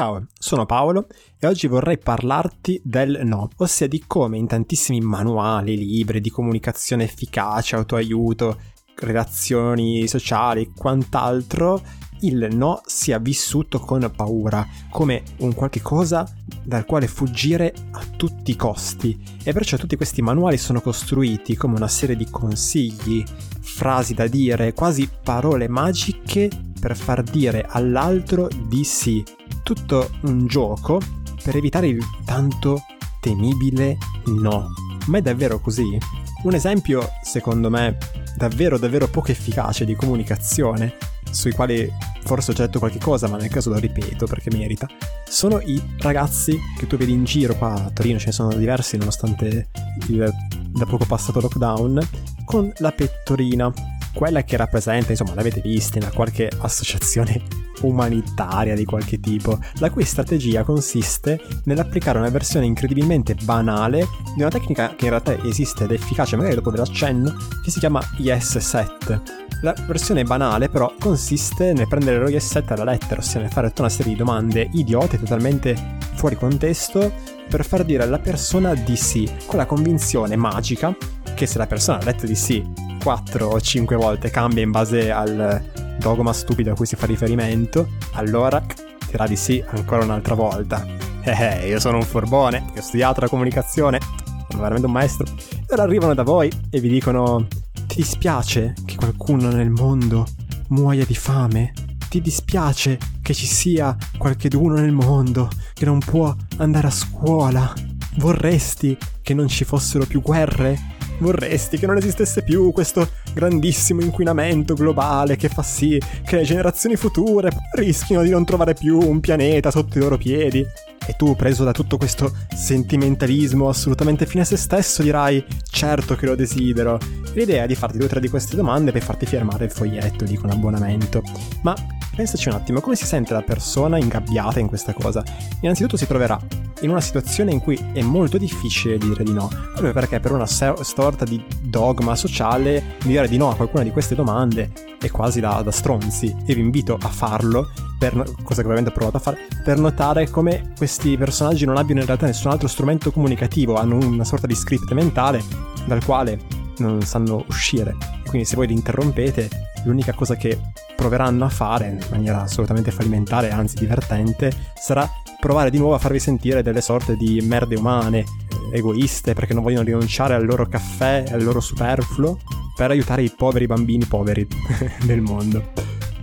Ciao, sono Paolo e oggi vorrei parlarti del no, ossia di come in tantissimi manuali, libri di comunicazione efficace, autoaiuto, relazioni sociali e quant'altro, il no sia vissuto con paura, come un qualche cosa dal quale fuggire a tutti i costi. E perciò tutti questi manuali sono costruiti come una serie di consigli, frasi da dire, quasi parole magiche per far dire all'altro di sì. Tutto un gioco per evitare il tanto temibile no. Ma è davvero così? Un esempio, secondo me, davvero davvero poco efficace di comunicazione, sui quali forse ho già detto qualche cosa, ma nel caso lo ripeto perché merita, sono i ragazzi che tu vedi in giro qua a Torino, ce ne sono diversi nonostante il da poco passato lockdown, con la pettorina quella che rappresenta, insomma, l'avete vista in qualche associazione umanitaria di qualche tipo, la cui strategia consiste nell'applicare una versione incredibilmente banale di una tecnica che in realtà esiste ed è efficace, magari dopo ve l'accenno, che si chiama Yes Set. La versione banale però consiste nel prendere lo Yes Set alla lettera, ossia nel fare tutta una serie di domande idiote, totalmente fuori contesto, per far dire alla persona di sì, con la convinzione magica che se la persona ha letto di sì 4 o 5 volte cambia in base al dogma stupido a cui si fa riferimento, allora dirà di sì ancora un'altra volta. Eh, eh, io sono un forbone, ho studiato la comunicazione, sono veramente un maestro. E ora arrivano da voi e vi dicono: Ti dispiace che qualcuno nel mondo muoia di fame? Ti dispiace che ci sia qualcheduno nel mondo che non può andare a scuola? Vorresti che non ci fossero più guerre? Vorresti che non esistesse più questo grandissimo inquinamento globale che fa sì che le generazioni future rischino di non trovare più un pianeta sotto i loro piedi. E tu, preso da tutto questo sentimentalismo assolutamente fine a se stesso, dirai: Certo che lo desidero. L'idea è di farti due o tre di queste domande per farti firmare il foglietto di con abbonamento. Ma pensaci un attimo, come si sente la persona ingabbiata in questa cosa? Innanzitutto si troverà in una situazione in cui è molto difficile dire di no, proprio perché per una sorta di dogma sociale dire di no a qualcuna di queste domande è quasi da, da stronzi e vi invito a farlo, per, cosa che ovviamente ho provato a fare, per notare come questi personaggi non abbiano in realtà nessun altro strumento comunicativo, hanno una sorta di script mentale dal quale non sanno uscire. Quindi se voi li interrompete, l'unica cosa che proveranno a fare in maniera assolutamente fallimentare, anzi divertente, sarà provare di nuovo a farvi sentire delle sorte di merde umane, egoiste, perché non vogliono rinunciare al loro caffè, al loro superfluo, per aiutare i poveri bambini poveri del mondo.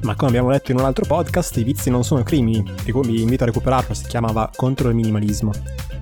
Ma come abbiamo letto in un altro podcast, i vizi non sono crimini, vi invito a recuperarlo, si chiamava Contro il minimalismo.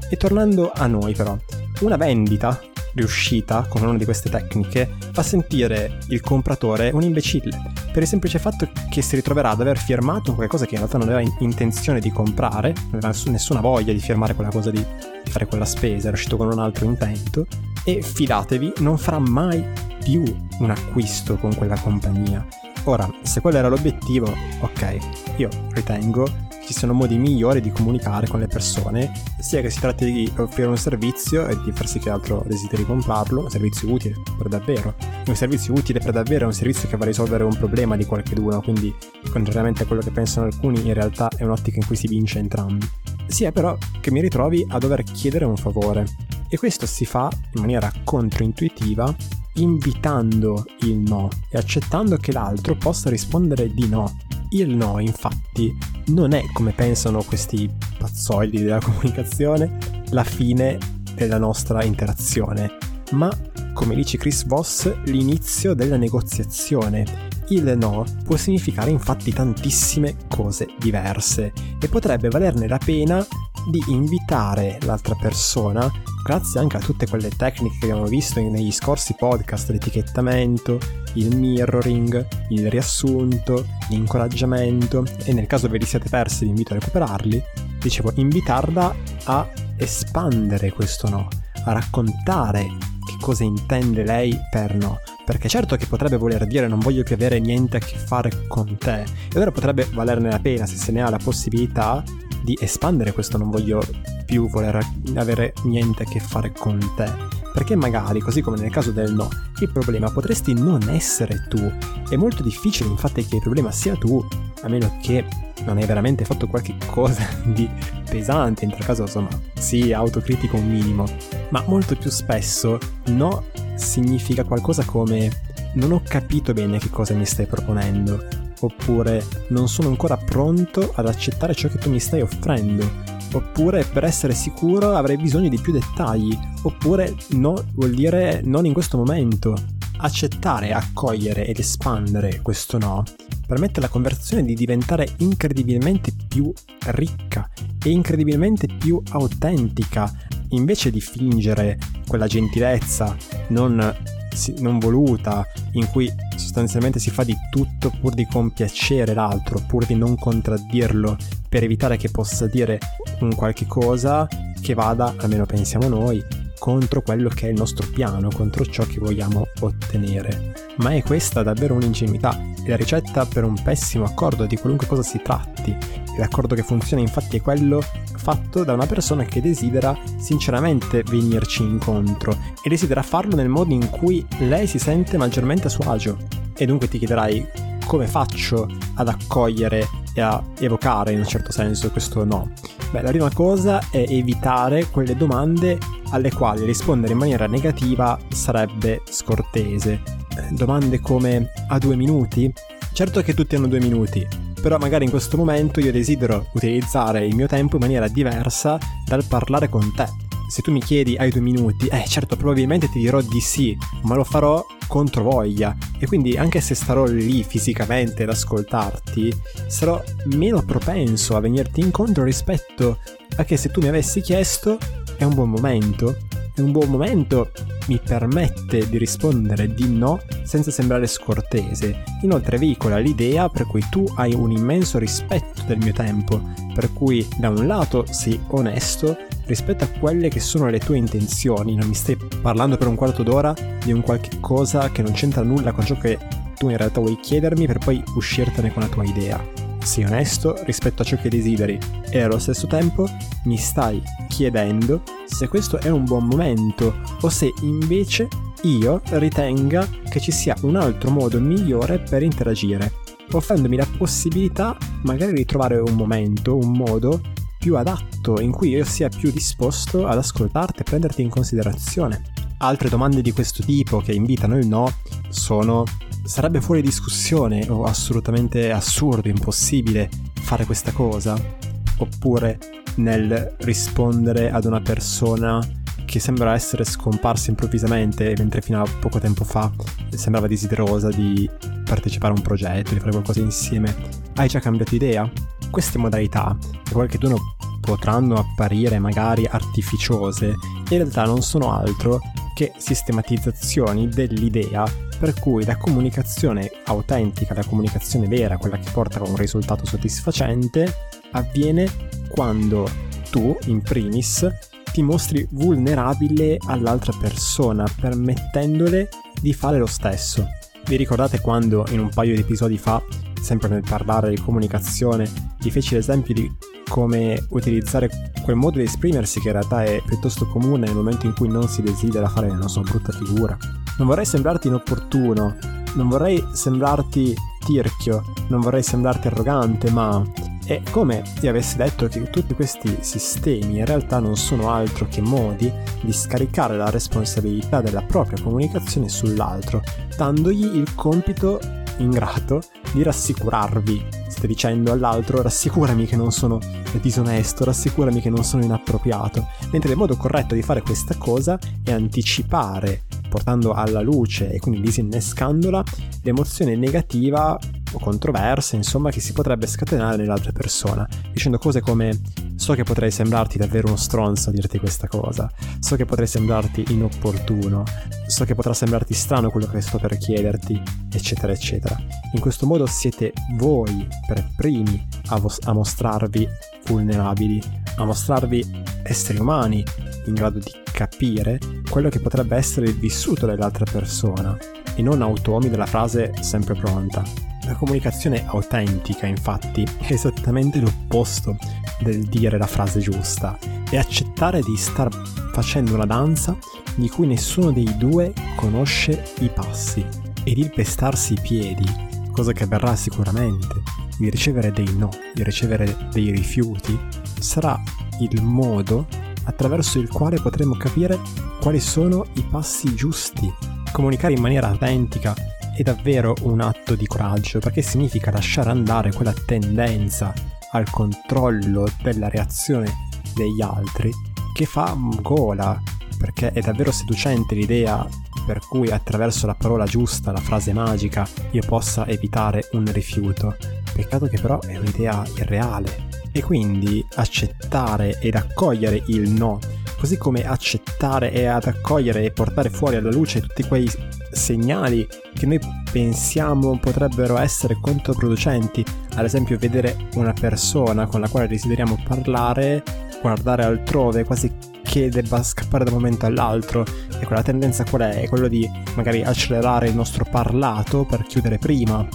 E tornando a noi però, una vendita riuscita con una di queste tecniche fa sentire il compratore un imbecille, per il semplice fatto che si ritroverà ad aver firmato qualcosa che in realtà non aveva intenzione di comprare, non aveva nessuna voglia di firmare quella cosa di fare quella spesa, era uscito con un altro intento e fidatevi, non farà mai più un acquisto con quella compagnia. Ora, se quello era l'obiettivo, ok, io ritengo ci siano modi migliori di comunicare con le persone, sia che si tratti di offrire un servizio e di far sì che l'altro desideri comprarlo, un servizio utile per davvero. Un servizio utile per davvero è un servizio che va a risolvere un problema di qualcuno, quindi contrariamente a quello che pensano alcuni, in realtà è un'ottica in cui si vince entrambi. Sia però che mi ritrovi a dover chiedere un favore. E questo si fa in maniera controintuitiva invitando il no e accettando che l'altro possa rispondere di no. Il no, infatti, non è come pensano questi pazzoidi della comunicazione la fine della nostra interazione, ma, come dice Chris Voss, l'inizio della negoziazione. Il no può significare infatti tantissime cose diverse e potrebbe valerne la pena di invitare l'altra persona, grazie anche a tutte quelle tecniche che abbiamo visto negli scorsi podcast, l'etichettamento, il mirroring, il riassunto, l'incoraggiamento. E nel caso ve li siate persi vi invito a recuperarli, dicevo invitarla a espandere questo no, a raccontare che cosa intende lei per no. Perché certo che potrebbe voler dire non voglio più avere niente a che fare con te, e allora potrebbe valerne la pena se se ne ha la possibilità di espandere questo non voglio più voler avere niente a che fare con te. Perché magari, così come nel caso del no, il problema potresti non essere tu. È molto difficile infatti che il problema sia tu, a meno che non hai veramente fatto qualche cosa di pesante, in tal caso insomma sì, autocritico un minimo, ma molto più spesso no significa qualcosa come non ho capito bene che cosa mi stai proponendo, oppure non sono ancora pronto ad accettare ciò che tu mi stai offrendo, oppure per essere sicuro avrei bisogno di più dettagli, oppure no vuol dire non in questo momento. Accettare, accogliere ed espandere questo no permette alla conversazione di diventare incredibilmente più ricca e incredibilmente più autentica, invece di fingere quella gentilezza non, non voluta in cui sostanzialmente si fa di tutto pur di compiacere l'altro, pur di non contraddirlo, per evitare che possa dire un qualche cosa che vada, almeno pensiamo noi, contro quello che è il nostro piano, contro ciò che vogliamo ottenere. Ma è questa davvero un'ingenuità e la ricetta per un pessimo accordo di qualunque cosa si tratti. L'accordo che funziona infatti è quello fatto da una persona che desidera sinceramente venirci incontro e desidera farlo nel modo in cui lei si sente maggiormente a suo agio. E dunque ti chiederai come faccio ad accogliere e a evocare in un certo senso questo no? Beh, la prima cosa è evitare quelle domande alle quali rispondere in maniera negativa sarebbe scortese. Domande come a due minuti? Certo che tutti hanno due minuti, però magari in questo momento io desidero utilizzare il mio tempo in maniera diversa dal parlare con te. Se tu mi chiedi hai due minuti, eh certo probabilmente ti dirò di sì, ma lo farò contro voglia. E quindi anche se starò lì fisicamente ad ascoltarti, sarò meno propenso a venirti incontro rispetto a che se tu mi avessi chiesto è un buon momento. E un buon momento mi permette di rispondere di no senza sembrare scortese. Inoltre veicola l'idea per cui tu hai un immenso rispetto del mio tempo, per cui da un lato sei onesto rispetto a quelle che sono le tue intenzioni, non mi stai parlando per un quarto d'ora di un qualche cosa che non c'entra nulla con ciò che tu in realtà vuoi chiedermi per poi uscirtene con la tua idea. Sii onesto rispetto a ciò che desideri e allo stesso tempo mi stai chiedendo se questo è un buon momento o se invece io ritenga che ci sia un altro modo migliore per interagire, offrendomi la possibilità magari di trovare un momento, un modo più adatto in cui io sia più disposto ad ascoltarti e prenderti in considerazione. Altre domande di questo tipo che invitano il no sono sarebbe fuori discussione o assolutamente assurdo, impossibile fare questa cosa? Oppure nel rispondere ad una persona che sembra essere scomparsa improvvisamente mentre fino a poco tempo fa sembrava desiderosa di partecipare a un progetto, di fare qualcosa insieme. Hai già cambiato idea? Queste modalità, per qualche turno potranno apparire magari artificiose, in realtà non sono altro che sistematizzazioni dell'idea per cui la comunicazione autentica, la comunicazione vera, quella che porta a un risultato soddisfacente, avviene quando tu, in primis, ti mostri vulnerabile all'altra persona, permettendole di fare lo stesso. Vi ricordate quando in un paio di episodi fa, sempre nel parlare di comunicazione, ti feci l'esempio di come utilizzare quel modo di esprimersi che in realtà è piuttosto comune nel momento in cui non si desidera fare la sua brutta figura. Non vorrei sembrarti inopportuno, non vorrei sembrarti tirchio, non vorrei sembrarti arrogante, ma è come ti avessi detto che tutti questi sistemi in realtà non sono altro che modi di scaricare la responsabilità della propria comunicazione sull'altro, dandogli il compito ingrato di rassicurarvi. Stai dicendo all'altro rassicurami che non sono disonesto, rassicurami che non sono inappropriato. Mentre il modo corretto di fare questa cosa è anticipare, portando alla luce e quindi disinnescandola, l'emozione negativa o controversa, insomma, che si potrebbe scatenare nell'altra persona, dicendo cose come so che potrei sembrarti davvero uno stronzo a dirti questa cosa, so che potrei sembrarti inopportuno, so che potrà sembrarti strano quello che sto per chiederti, eccetera, eccetera. In questo modo siete voi per primi a, vos- a mostrarvi vulnerabili, a mostrarvi esseri umani in grado di capire quello che potrebbe essere il vissuto dell'altra persona e non automi della frase sempre pronta. La comunicazione autentica, infatti, è esattamente l'opposto del dire la frase giusta. È accettare di star facendo una danza di cui nessuno dei due conosce i passi ed il pestarsi i piedi, cosa che avverrà sicuramente, di ricevere dei no, di ricevere dei rifiuti, sarà il modo attraverso il quale potremo capire quali sono i passi giusti. Comunicare in maniera autentica è davvero un atto di coraggio perché significa lasciare andare quella tendenza al controllo della reazione degli altri che fa gola perché è davvero seducente l'idea per cui attraverso la parola giusta, la frase magica, io possa evitare un rifiuto. Peccato che però è un'idea irreale. E quindi accettare ed accogliere il no, così come accettare e ad accogliere e portare fuori alla luce tutti quei segnali che noi pensiamo potrebbero essere controproducenti, ad esempio vedere una persona con la quale desideriamo parlare, guardare altrove, quasi che debba scappare da un momento all'altro. E quella tendenza qual è? È quello di magari accelerare il nostro parlato per chiudere prima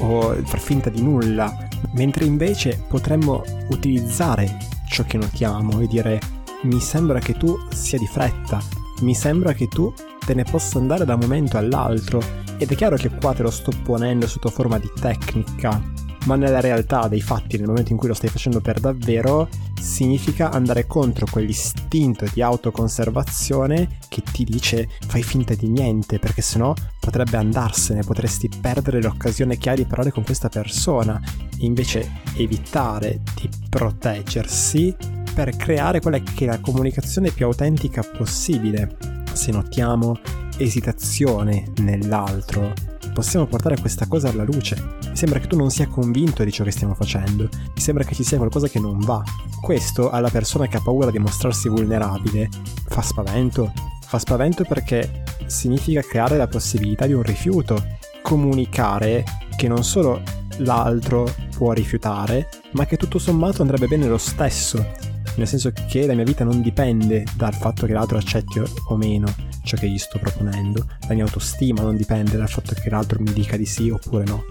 o far finta di nulla, mentre invece potremmo utilizzare ciò che notiamo e dire mi sembra che tu sia di fretta, mi sembra che tu te ne possa andare da un momento all'altro. Ed è chiaro che qua te lo sto ponendo sotto forma di tecnica ma nella realtà dei fatti, nel momento in cui lo stai facendo per davvero, significa andare contro quell'istinto di autoconservazione che ti dice fai finta di niente, perché sennò potrebbe andarsene, potresti perdere l'occasione che hai di parlare con questa persona, e invece evitare di proteggersi per creare quella che è la comunicazione più autentica possibile. Se notiamo esitazione nell'altro, possiamo portare questa cosa alla luce. Mi sembra che tu non sia convinto di ciò che stiamo facendo, mi sembra che ci sia qualcosa che non va. Questo alla persona che ha paura di mostrarsi vulnerabile fa spavento. Fa spavento perché significa creare la possibilità di un rifiuto, comunicare che non solo l'altro può rifiutare, ma che tutto sommato andrebbe bene lo stesso, nel senso che la mia vita non dipende dal fatto che l'altro accetti o meno ciò che gli sto proponendo, la mia autostima non dipende dal fatto che l'altro mi dica di sì oppure no.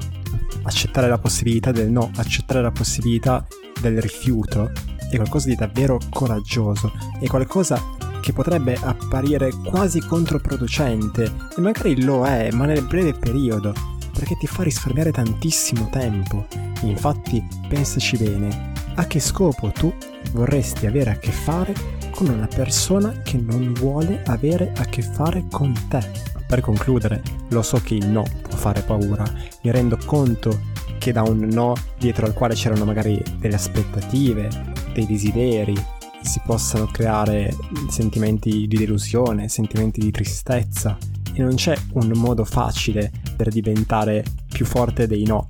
Accettare la possibilità del no, accettare la possibilità del rifiuto è qualcosa di davvero coraggioso, è qualcosa che potrebbe apparire quasi controproducente e magari lo è, ma nel breve periodo, perché ti fa risparmiare tantissimo tempo. Infatti, pensaci bene, a che scopo tu vorresti avere a che fare con una persona che non vuole avere a che fare con te. Per concludere, lo so che il no può fare paura, mi rendo conto che da un no dietro al quale c'erano magari delle aspettative, dei desideri, si possano creare sentimenti di delusione, sentimenti di tristezza e non c'è un modo facile per diventare più forte dei no.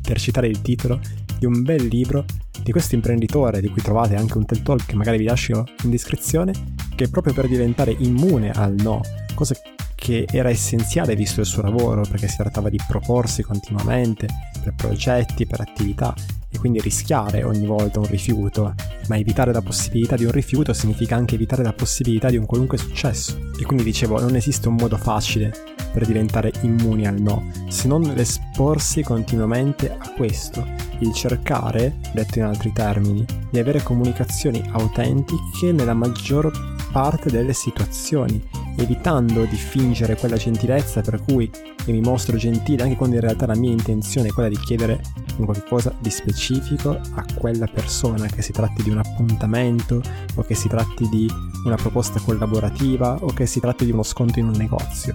Per citare il titolo di un bel libro di questo imprenditore di cui trovate anche un TED Talk che magari vi lascio in descrizione, che proprio per diventare immune al no, cosa che era essenziale visto il suo lavoro perché si trattava di proporsi continuamente per progetti, per attività e quindi rischiare ogni volta un rifiuto, ma evitare la possibilità di un rifiuto significa anche evitare la possibilità di un qualunque successo. E quindi dicevo, non esiste un modo facile per diventare immuni al no, se non l'esporsi continuamente a questo, il cercare, detto in altri termini, di avere comunicazioni autentiche nella maggior parte delle situazioni, evitando di fingere quella gentilezza per cui mi mostro gentile anche quando in realtà la mia intenzione è quella di chiedere un qualcosa di specifico a quella persona, che si tratti di un appuntamento o che si tratti di una proposta collaborativa o che si tratti di uno sconto in un negozio.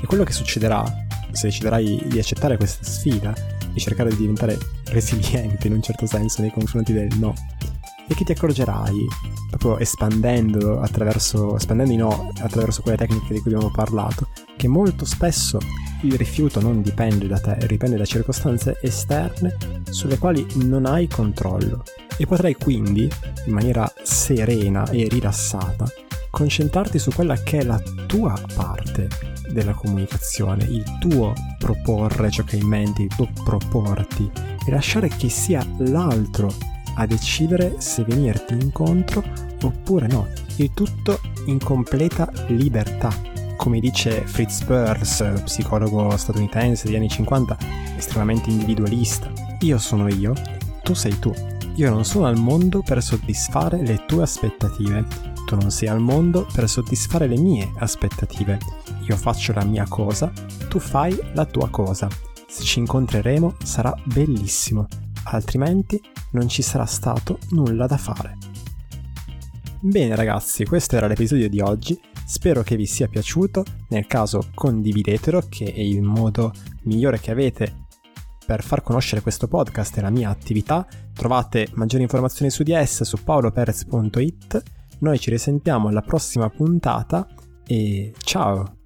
E quello che succederà se deciderai di accettare questa sfida, di cercare di diventare resiliente in un certo senso nei confronti del no, e che ti accorgerai, proprio espandendo, attraverso, espandendo no attraverso quelle tecniche di cui abbiamo parlato, che molto spesso il rifiuto non dipende da te, dipende da circostanze esterne sulle quali non hai controllo. E potrai quindi, in maniera serena e rilassata, concentrarti su quella che è la tua parte della comunicazione, il tuo proporre ciò che hai in mente, il tuo proporti e lasciare che sia l'altro a decidere se venirti incontro oppure no. Il tutto in completa libertà. Come dice Fritz Perls, psicologo statunitense degli anni 50, estremamente individualista. Io sono io, tu sei tu. Io non sono al mondo per soddisfare le tue aspettative. Tu non sei al mondo per soddisfare le mie aspettative. Io faccio la mia cosa, tu fai la tua cosa. Se ci incontreremo sarà bellissimo altrimenti non ci sarà stato nulla da fare. Bene ragazzi, questo era l'episodio di oggi, spero che vi sia piaciuto, nel caso condividetelo che è il modo migliore che avete per far conoscere questo podcast e la mia attività. Trovate maggiori informazioni su di essa su paoloperez.it. Noi ci risentiamo alla prossima puntata e ciao!